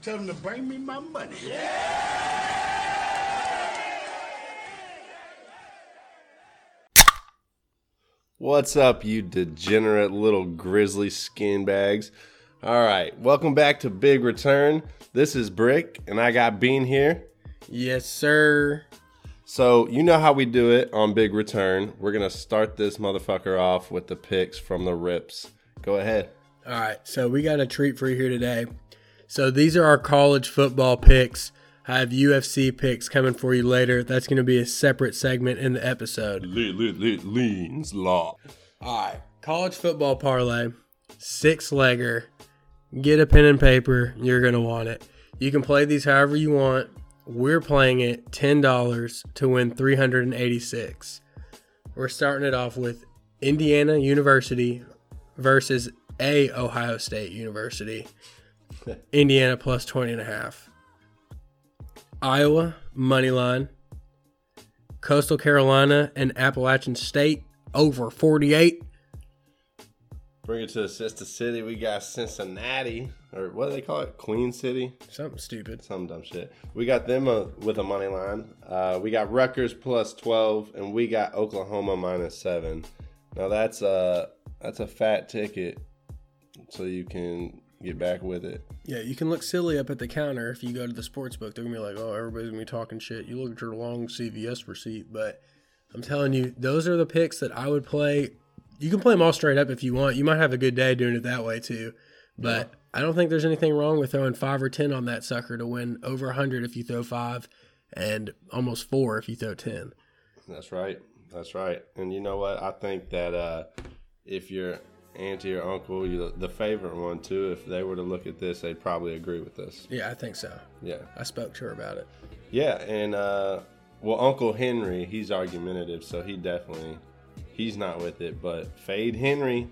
Tell them to bring me my money. What's up, you degenerate little grizzly skin bags? All right, welcome back to Big Return. This is Brick, and I got Bean here. Yes, sir. So, you know how we do it on Big Return. We're going to start this motherfucker off with the picks from the rips. Go ahead. All right, so we got a treat for you here today. So these are our college football picks. I have UFC picks coming for you later. That's going to be a separate segment in the episode. Le- le- le- leans law. All right, college football parlay, six legger. Get a pen and paper. You're going to want it. You can play these however you want. We're playing it $10 to win 386. We're starting it off with Indiana University versus a Ohio State University. Indiana plus 20 and a half. Iowa money line. Coastal Carolina and Appalachian State over 48. Bring it to the sister city. We got Cincinnati, or what do they call it? Queen City? Something stupid. Some dumb shit. We got them uh, with a money line. Uh, we got Rutgers plus 12, and we got Oklahoma minus 7. Now that's a, that's a fat ticket, so you can get back with it. Yeah, you can look silly up at the counter if you go to the sports book. They're gonna be like, "Oh, everybody's gonna be talking shit." You look at your long CVS receipt, but I'm telling you, those are the picks that I would play. You can play them all straight up if you want. You might have a good day doing it that way too, but I don't think there's anything wrong with throwing five or ten on that sucker to win over hundred if you throw five, and almost four if you throw ten. That's right. That's right. And you know what? I think that uh, if your auntie or uncle, you the favorite one too, if they were to look at this, they'd probably agree with this. Yeah, I think so. Yeah. I spoke to her about it. Yeah, and uh, well, Uncle Henry, he's argumentative, so he definitely he's not with it. But fade Henry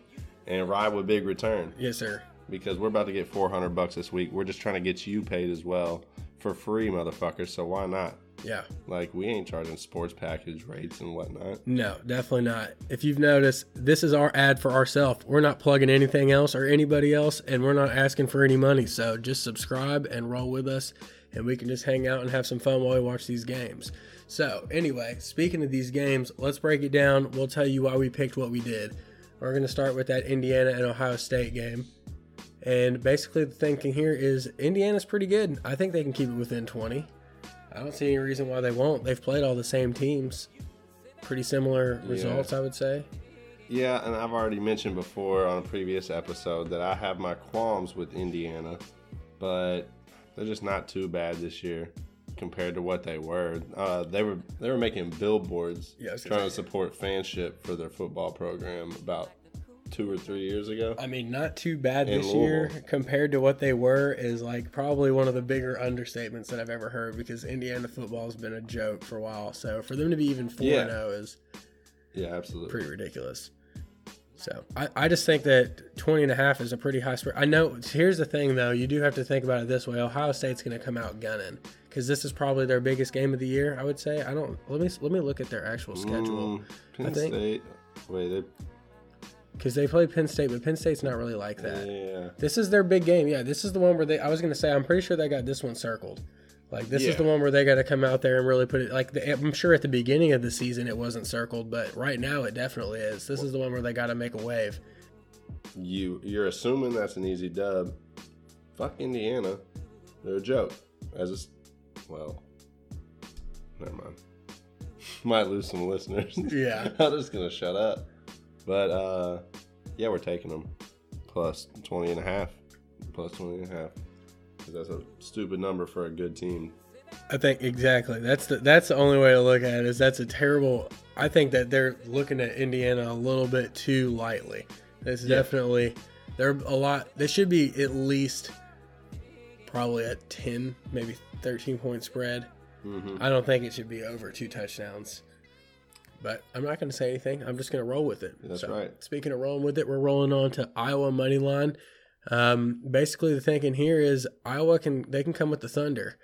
and ride with big return Yes, sir. because we're about to get 400 bucks this week. We're just trying to get you paid as well for free, motherfuckers. So why not? Yeah. Like we ain't charging sports package rates and whatnot. No, definitely not. If you've noticed, this is our ad for ourselves. We're not plugging anything else or anybody else, and we're not asking for any money. So just subscribe and roll with us, and we can just hang out and have some fun while we watch these games. So, anyway, speaking of these games, let's break it down. We'll tell you why we picked what we did. We're going to start with that Indiana and Ohio State game. And basically, the thinking here is Indiana's pretty good. I think they can keep it within 20. I don't see any reason why they won't. They've played all the same teams. Pretty similar results, I would say. Yeah, and I've already mentioned before on a previous episode that I have my qualms with Indiana, but they're just not too bad this year compared to what they were. Uh, they were they were making billboards Yeah, I was gonna trying to support fanship for their football program about two or three years ago. I mean, not too bad In this year compared to what they were is like probably one of the bigger understatements that I've ever heard because Indiana football has been a joke for a while. So for them to be even 4 Yeah. 0 is Yeah, absolutely. pretty ridiculous. So I, I just think that 20 and a half is a pretty high spread. I know here's the thing though, you do have to think about it this way. Ohio State's going to come out gunning because this is probably their biggest game of the year, I would say. I don't let me let me look at their actual schedule Mm, Penn I think- State. Wait, they, because they play Penn State, but Penn State's not really like that. yeah. This is their big game. Yeah, this is the one where they. I was gonna say, I'm pretty sure they got this one circled. Like this is the one where they got to come out there and really put it. Like the, I'm sure at the beginning of the season it wasn't circled, but right now it definitely is. This is the one where they got to make a wave. You you're assuming that's an easy dub. Fuck Indiana. They're a joke. As a well, never mind. Might lose some listeners. Yeah. I'm just gonna shut up. But uh yeah, we're taking them plus 20 and a half. Plus 20 and a half. 'Cause that's a stupid number for a good team. I think exactly. That's the that's the only way to look at it. Is that's a terrible. I think that they're looking at Indiana a little bit too lightly. It's Yeah. definitely they're a lot. They should be at least probably a ten, maybe thirteen point spread. hmm I don't think it should be over two touchdowns. But I'm not going to say anything. I'm just going to roll with it. That's right. Speaking of rolling with it, we're rolling on to Iowa money line. Um, basically, the thinking here is Iowa can they can come with the thunder.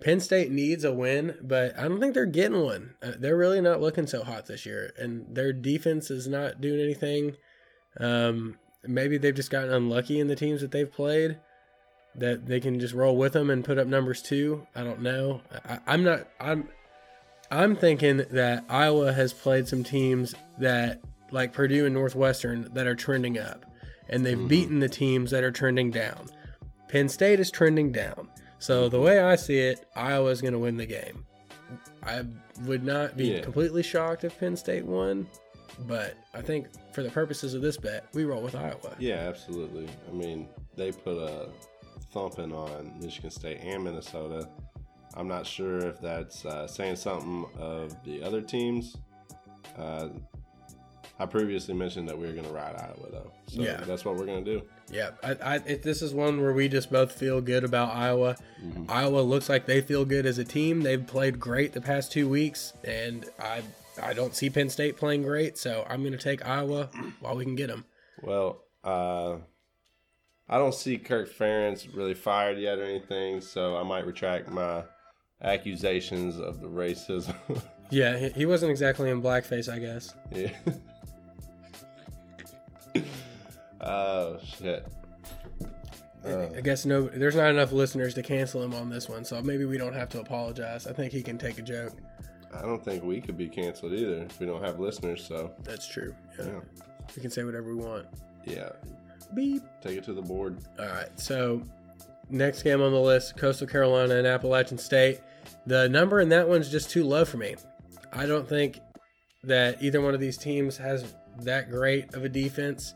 Penn State needs a win, but I don't think they're getting one. Uh, they're really not looking so hot this year, and their defense is not doing anything. Um, maybe they've just gotten unlucky in the teams that they've played. that they can just roll with them and put up numbers too. I don't know. I, I'm not. I'm. I'm thinking that Iowa has played some teams that, like Purdue and Northwestern, that are trending up, and they've Mm-hmm. beaten the teams that are trending down. Penn State is trending down. So the way I see it, Iowa is going to win the game. I would not be Yeah. completely shocked if Penn State won, but I think for the purposes of this bet, we roll with Iowa. Yeah, absolutely. I mean, they put a thumping on Michigan State and Minnesota. I'm not sure if that's uh, saying something of the other teams. Uh, I previously mentioned that we were going to ride Iowa, though. So Yeah. that's what we're going to do. Yeah, I, I, if this is one where we just both feel good about Iowa. Iowa looks like they feel good as a team. They've played great the past two weeks, and I I don't see Penn State playing great, so I'm going to take Iowa while we can get them. Well, uh, I don't see Kirk Ferentz really fired yet or anything, so I might retract my accusations of the racism. Yeah, he, he wasn't exactly in blackface, I guess. yeah. oh shit. Uh, I guess no, there's not enough listeners to cancel him on this one, so maybe we don't have to apologize. I think he can take a joke. I don't think we could be canceled either if we don't have listeners. So That's true. Yeah. yeah, We can say whatever we want. yeah. Beep. Take it to the board. All right. So, next game on the list Coastal Carolina and Appalachian State. The number in that one's just too low for me. I don't think that either one of these teams has that great of a defense.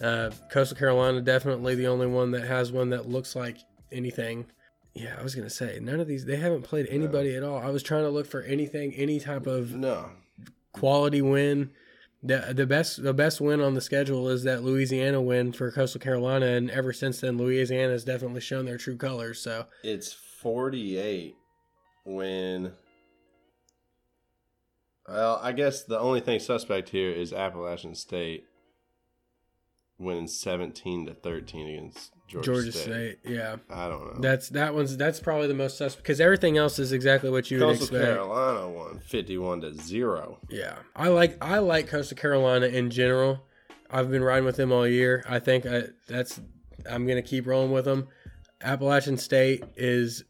Uh, Coastal Carolina definitely the only one that has one that looks like anything. Yeah, I was gonna say none of these. They haven't played anybody at all. I was trying to look for anything, any type of No, quality win. The, the best the best win on the schedule is that Louisiana win for Coastal Carolina, and ever since then, Louisiana has definitely shown their true colors. So it's forty-eight when. Well, I guess the only thing suspect here is Appalachian State winning seventeen to thirteen against Georgia, Georgia State. State, yeah, I don't know. that's that one's that's probably the most suspect because everything else is exactly what you would Coastal expect. Carolina won fifty-one to zero. Yeah, I like I like Coastal Carolina in general. I've been riding with them all year. I think I, that's I'm gonna keep rolling with them. Appalachian State is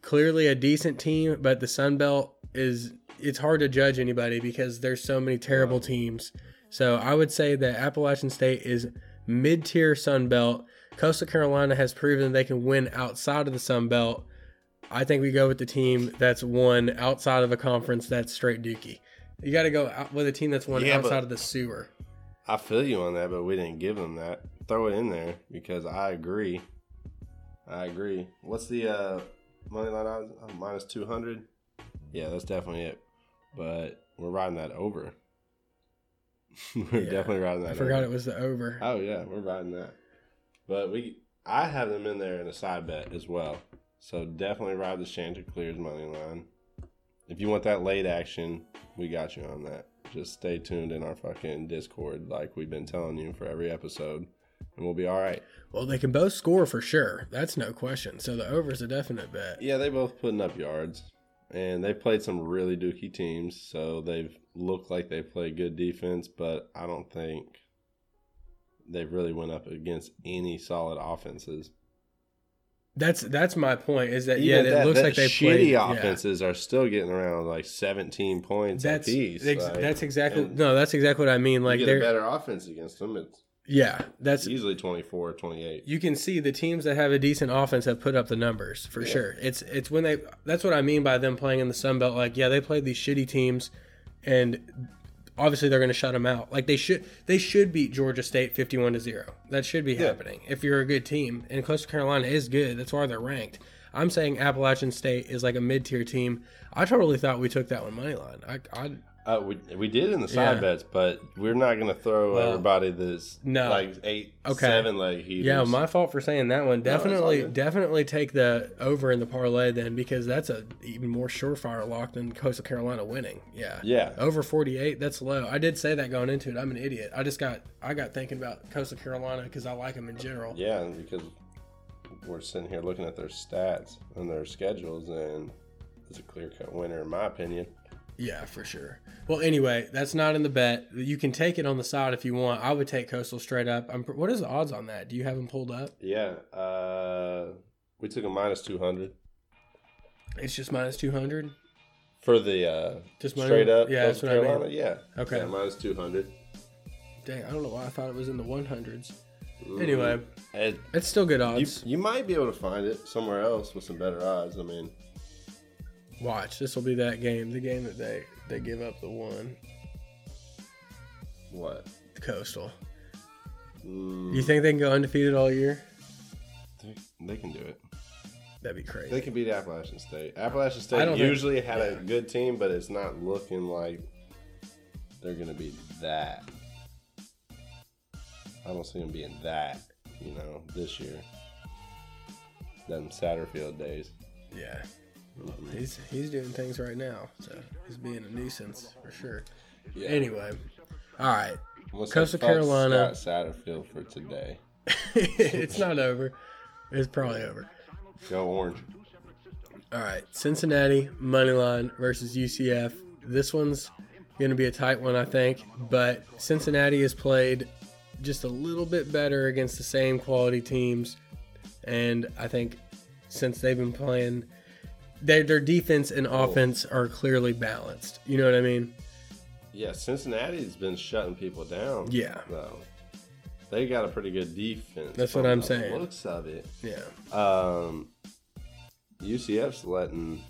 clearly a decent team, but the Sun Belt is it's hard to judge anybody because there's so many terrible teams. So I would say that Appalachian State is mid-tier Sun Belt. Coastal Carolina has proven they can win outside of the Sun Belt. I think we go with the team that's won outside of a conference that's straight dookie. You got to go out with a team that's won Yeah, outside of the sewer. I feel you on that, but we didn't give them that. Throw it in there because I agree. I agree. What's the uh, money line? Oh, minus two hundred. Yeah, that's definitely it. But we're riding that over. we're Yeah, definitely riding that. I forgot over. it was the over. Oh yeah, we're riding that. But we, I have them in there in a side bet as well. So definitely ride the Chanticleers money line. If you want that late action, we got you on that. Just stay tuned in our fucking Discord, like we've been telling you for every episode, and we'll be all right. Well, they can both score for sure. That's no question. So the over is a definite bet. Yeah, they both putting up yards, and they played some really dookie teams, so they've looked like they play good defense, but I don't think they've really went up against any solid offenses. That's that's my point. Is that Even yeah? that- It looks that like they shitty played yeah. offenses are still getting around like 17 points That's apiece. ex- like, that's exactly no. That's exactly what I mean. you Like they're better offense against them. It's yeah. That's easily 24, 28. you can see the teams that have a decent offense have put up the numbers for Yeah. sure. It's it's when they that's what I mean by them playing in the Sun Belt. Like yeah, they played these shitty teams, and obviously they're going to shut them out. Like they should they should beat Georgia State fifty one to zero. That should be Yeah. happening if you're a good team. And Coastal Carolina is good. That's why they're ranked. I'm saying Appalachian State is like a mid tier team. I totally thought we took that one money line. I, I Uh, we, we did in the side Yeah. bets, but we're not going to throw Well, everybody this no. like eight, Okay. seven leg heaters. Yeah, my fault for saying that one. Definitely, good. definitely take the over in the parlay then because that's a even more surefire lock than Coastal Carolina winning. Yeah, Yeah. over forty eight. That's low. I did say that going into it. I'm an idiot. I just got I got thinking about Coastal Carolina because I like them in general. Yeah, because we're sitting here looking at their stats and their schedules, and it's a clear cut winner in my opinion. Yeah, for sure. Well, anyway, that's not in the bet. You can take it on the side if you want. I would take Coastal straight up. I'm, what is the odds on that? Do you have them pulled up? Yeah, uh, we took a minus two hundred It's just minus 200. for the uh, Just straight up. yeah, that's Coastal what I mean. Yeah. Okay. Yeah, minus two hundred. Dang, I don't know why I thought it was in the 100s. Mm. Anyway, It, it's still good you odds. you might be able to find it somewhere else with some better odds. I mean, Watch, this will be that game, the game that they they give up the one, what? Coastal. Mm, You think they can go undefeated all year? they, they can do it. That'd be crazy. They can beat Appalachian State. Appalachian State don't think- usually had a good team, but it's not looking like they're going to be that. I don't see them being that, you know, this year. Them Satterfield days. Yeah. He's he's doing things right now, so he's being a nuisance for sure. Yeah. Anyway, all right. Say Coastal Carolina. Scott Satterfield for today. it's not over. It's probably over. Go Orange. All right, Cincinnati money line versus UCF. This one's going to be a tight one, I think. But Cincinnati has played just a little bit better against the same quality teams, and I think since they've been playing, their their defense and offense are clearly balanced. You know what I mean? Yeah, Cincinnati's been shutting people down. Yeah. Though. They got a pretty good defense. That's what I'm saying. Looks of it. Yeah. Um, UCF's letting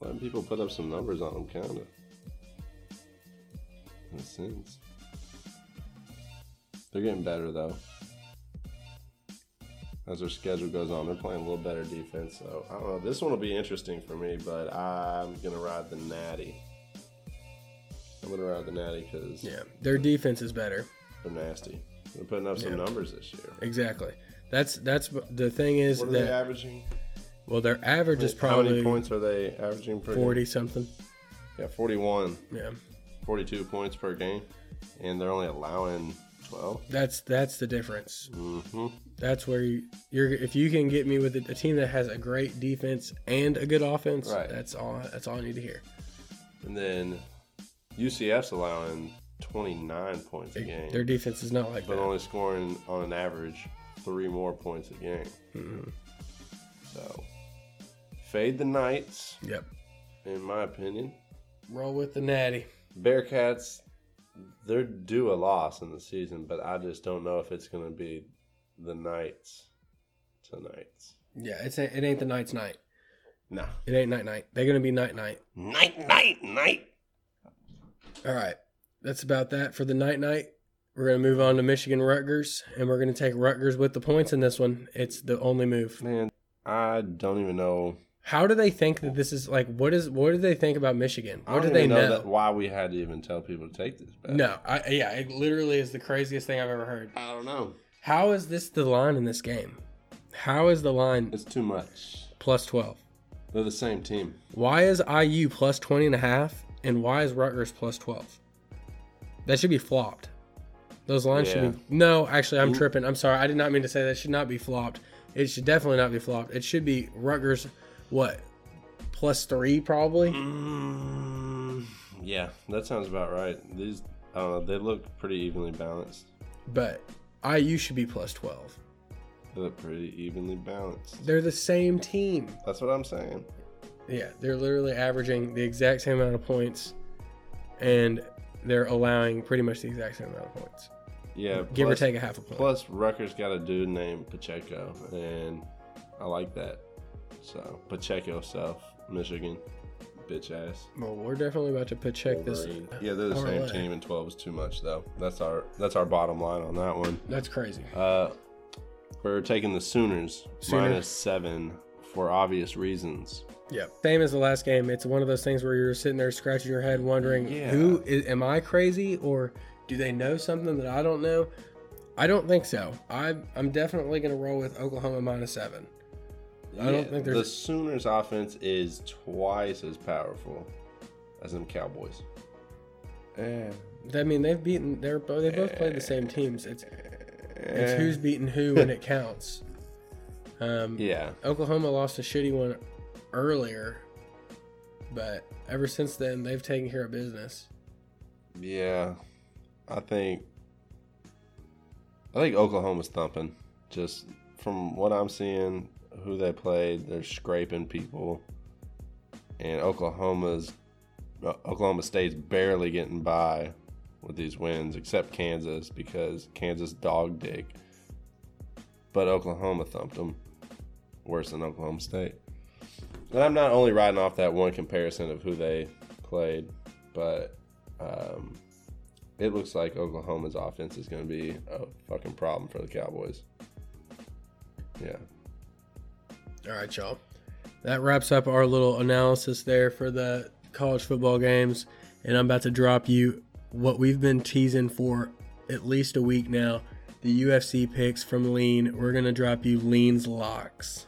letting people put up some numbers on them, kind of. In a sense, they're getting better though. As their schedule goes on, they're playing a little better defense. So I don't know. This one will be interesting for me, but I'm gonna ride the Natty. I'm gonna ride the Natty because Yeah. Their defense is better. they're nasty. They're putting up some Yeah. numbers this year. Exactly. That's that's the thing is What are they averaging? well their average is probably How many points are they averaging per game? 40 something. Yeah, 41, Yeah. 42 points per game, and they're only allowing 12. That's that's the difference. Mm-hmm. That's where you, you're. If you can get me with a, a team that has a great defense and a good offense, Right. that's all. That's all I need to hear. And then UCF's allowing 29 points a game, Their defense is not like but that. But only scoring on an average three more points a game. Mhm. So, fade the Knights, Yep. in my opinion. Roll with the natty. Bearcats, they're due a loss in the season, but I just don't know if it's going to be the Knights tonight. Yeah, it's a, it ain't the night's night. No. It ain't night night. They're gonna be night night. Night, night, night. All right, that's about that for the night night. We're gonna move on to Michigan Rutgers, and we're gonna take Rutgers with the points in this one. It's the only move. Man, I don't even know. How do they think that this is like? What is? What do they think about Michigan? I What don't do they even know? that why we had to even tell people to take this bet. No, I yeah, it literally is the craziest thing I've ever heard. I don't know. How is this the line in this game? How is the line It's too much. plus 12? They're the same team. Why is IU plus 20 and a half and why is Rutgers plus 12? That should be flopped. Those lines Yeah. should be No, actually I'm Mm. tripping. I'm sorry. I did not mean to say that should not be flopped. It should definitely not be flopped. It should be Rutgers what? Plus 3 probably? Mm, yeah, that sounds about right. These, I don't know. They look pretty evenly balanced. But IU should be plus 12. They look pretty evenly balanced. They're the same team. That's what I'm saying. Yeah, they're literally averaging the exact same amount of points, and they're allowing pretty much the exact same amount of points, Yeah, give or take a half a point. Plus, Rutgers got a dude named Pacheco, and I like that. So Pacheco self, Michigan, bitch ass. well, we're definitely about to put check this. Yeah, they're the same team, and twelve is too much though. That's our that's our bottom line on that one. That's crazy. Uh, we're taking the Sooners Sooner. minus seven for obvious reasons. Yeah, same as the last game. It's one of those things where you're sitting there scratching your head, wondering, Yeah. who is, am I crazy or do they know something that I don't know? I don't think so. I'm I'm definitely going to roll with Oklahoma minus seven. I don't think there's- the Sooners' offense is twice as powerful as them Cowboys. Eh, I mean, they've beaten. They're both they both played the same teams. It's it's eh. who's beaten who when it counts. Um, Yeah, Oklahoma lost a shitty one earlier, but ever since then, they've taken care of business. Yeah, I think I think Oklahoma's thumping. Just from what I'm seeing, who they played, they're scraping people, and Oklahoma's uh, Oklahoma State's barely getting by with these wins, except Kansas because Kansas dog dick. But Oklahoma thumped them worse than Oklahoma State. And I'm not only riding off that one comparison of who they played, but um, it looks like Oklahoma's offense is going to be a fucking problem for the Cowboys. Yeah. All right, y'all. That wraps up our little analysis there for the college football games. And I'm about to drop you what we've been teasing for at least a week now the UFC picks from Lean. We're going to drop you Lean's locks.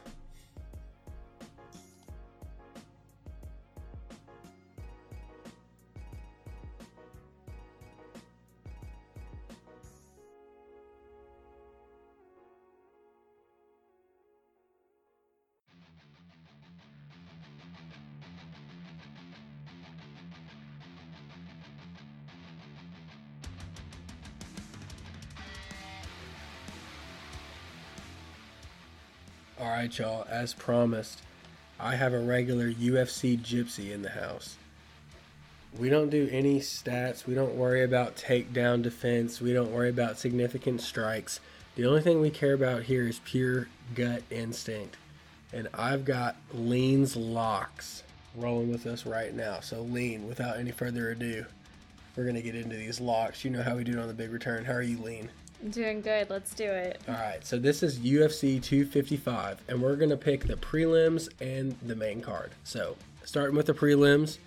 All right, y'all. As promised, I have a regular UFC gypsy in the house. We don't do any stats. We don't worry about takedown defense. We don't worry about significant strikes. The only thing we care about here is pure gut instinct. And I've got Lean's locks rolling with us right now. So, Lean, without any further ado, we're going to get into these locks. You know how we do it on the big return. How are you, Lean? Doing good. Let's do it. All right, so this is UFC 255, and we're gonna pick the prelims and the main card. So, starting with the prelims,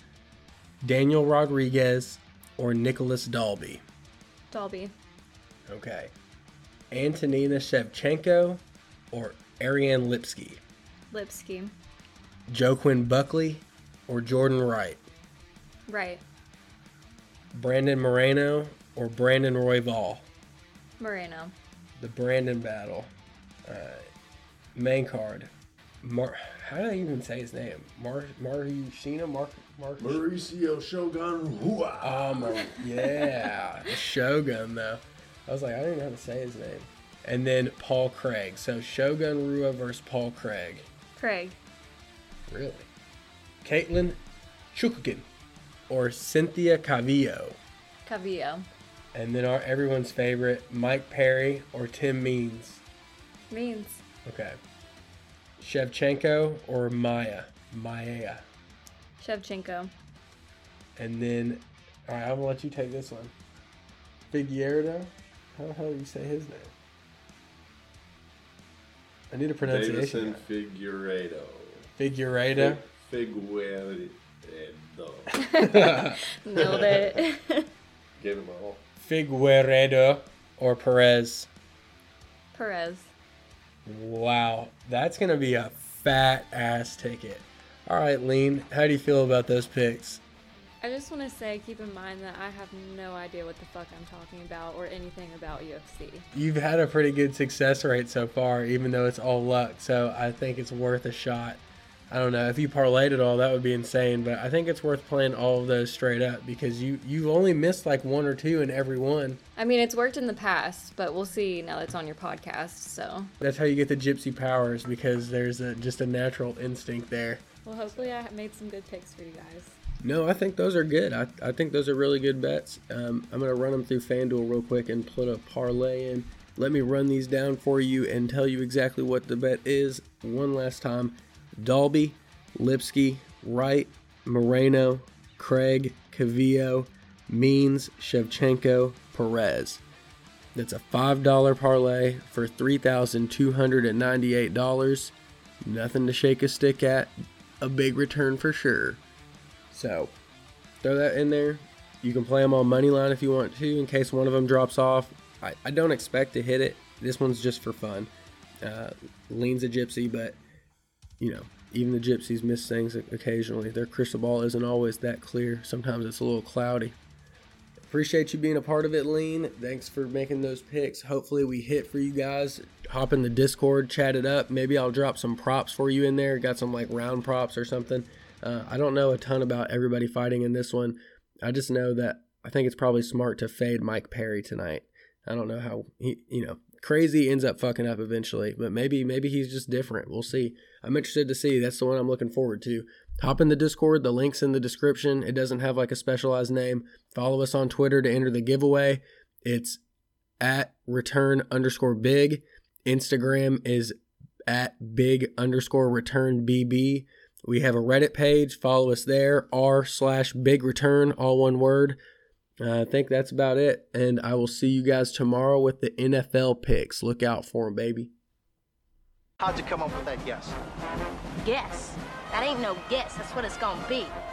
Daniel Rodriguez or Nicolas Dalby. Dalby. Okay. Antonina Shevchenko or Ariane Lipski. Lipski. Joaquin Buckley or Jordan Wright. Right. Brandon Moreno or Brandon Royval. Moreno. The Brandon battle. Uh, main card. Mar- How do I even say his name? Mar Marishina? Mark Mark Mauricio Shogun Rua. Oh my yeah. the Shogun though. I was like, I don't even know how to say his name. And then Paul Craig. So Shogun Rua versus Paul Craig. Craig. Really? Katlyn Chookagian or Cynthia Calvillo. Calvillo. And then our everyone's favorite, Mike Perry or Tim Means. Means. Okay. Shevchenko or Maia? Maia. Shevchenko. And then, all right, I'm gonna let you take this one. Figueiredo. How the hell do you say his name? I need a pronunciation. Deiveson Figueiredo. Figueiredo. Figueiredo. Nailed it. Gave it my all. Figueiredo or Perez. Perez. Wow, that's gonna be a fat ass ticket. All right, Lean, how do you feel about those picks? I just want to say, keep in mind that I have no idea what the fuck I'm talking about or anything about UFC. You've had a pretty good success rate so far, even though it's all luck. So I think it's worth a shot. I don't know if you parlayed it all, that would be insane. But I think it's worth playing all of those straight up because you you've only missed like one or two in every one. I mean, it's worked in the past, but we'll see now that's on your podcast. So, That's how you get the gypsy powers because there's a, just a natural instinct there. well, hopefully, I made some good picks for you guys. No, I think those are good. I, I think those are really good bets. Um, I'm going to run them through FanDuel real quick and put a parlay in. Let me run these down for you and tell you exactly what the bet is one last time. Dalby, Lipski, Wright, Moreno, Craig, Calvillo, Means, Shevchenko, Perez. That's a $5 parlay for $3,298. Nothing to shake a stick at. A big return for sure. So, throw that in there. You can play them on money line if you want to, in case one of them drops off. I, I don't expect to hit it. This one's just for fun. Uh, leans a gypsy, but you know, even the gypsies miss things occasionally. Their crystal ball isn't always that clear. Sometimes it's a little cloudy. Appreciate you being a part of it, Lean. Thanks for making those picks. Hopefully, we hit for you guys. Hop in the Discord, chat it up. Maybe I'll drop some props for you in there. Got some like round props or something. Uh, I don't know a ton about everybody fighting in this one. I just know that I think it's probably smart to fade Mike Perry tonight. I don't know how he, you know, crazy ends up fucking up eventually, but maybe maybe he's just different. We'll see. I'm interested to see. That's the one I'm looking forward to. Hop in the Discord. The link's in the description. It doesn't have like a specialized name. Follow us on Twitter to enter the giveaway. It's at return underscore big. Instagram is at big underscore return BB. We have a Reddit page. Follow us there. R slash big return, all one word. I think that's about it. And I will see you guys tomorrow with the NFL picks. Look out for them, baby. How'd you come up with that guess? Guess. That ain't no guess. That's what it's gonna be.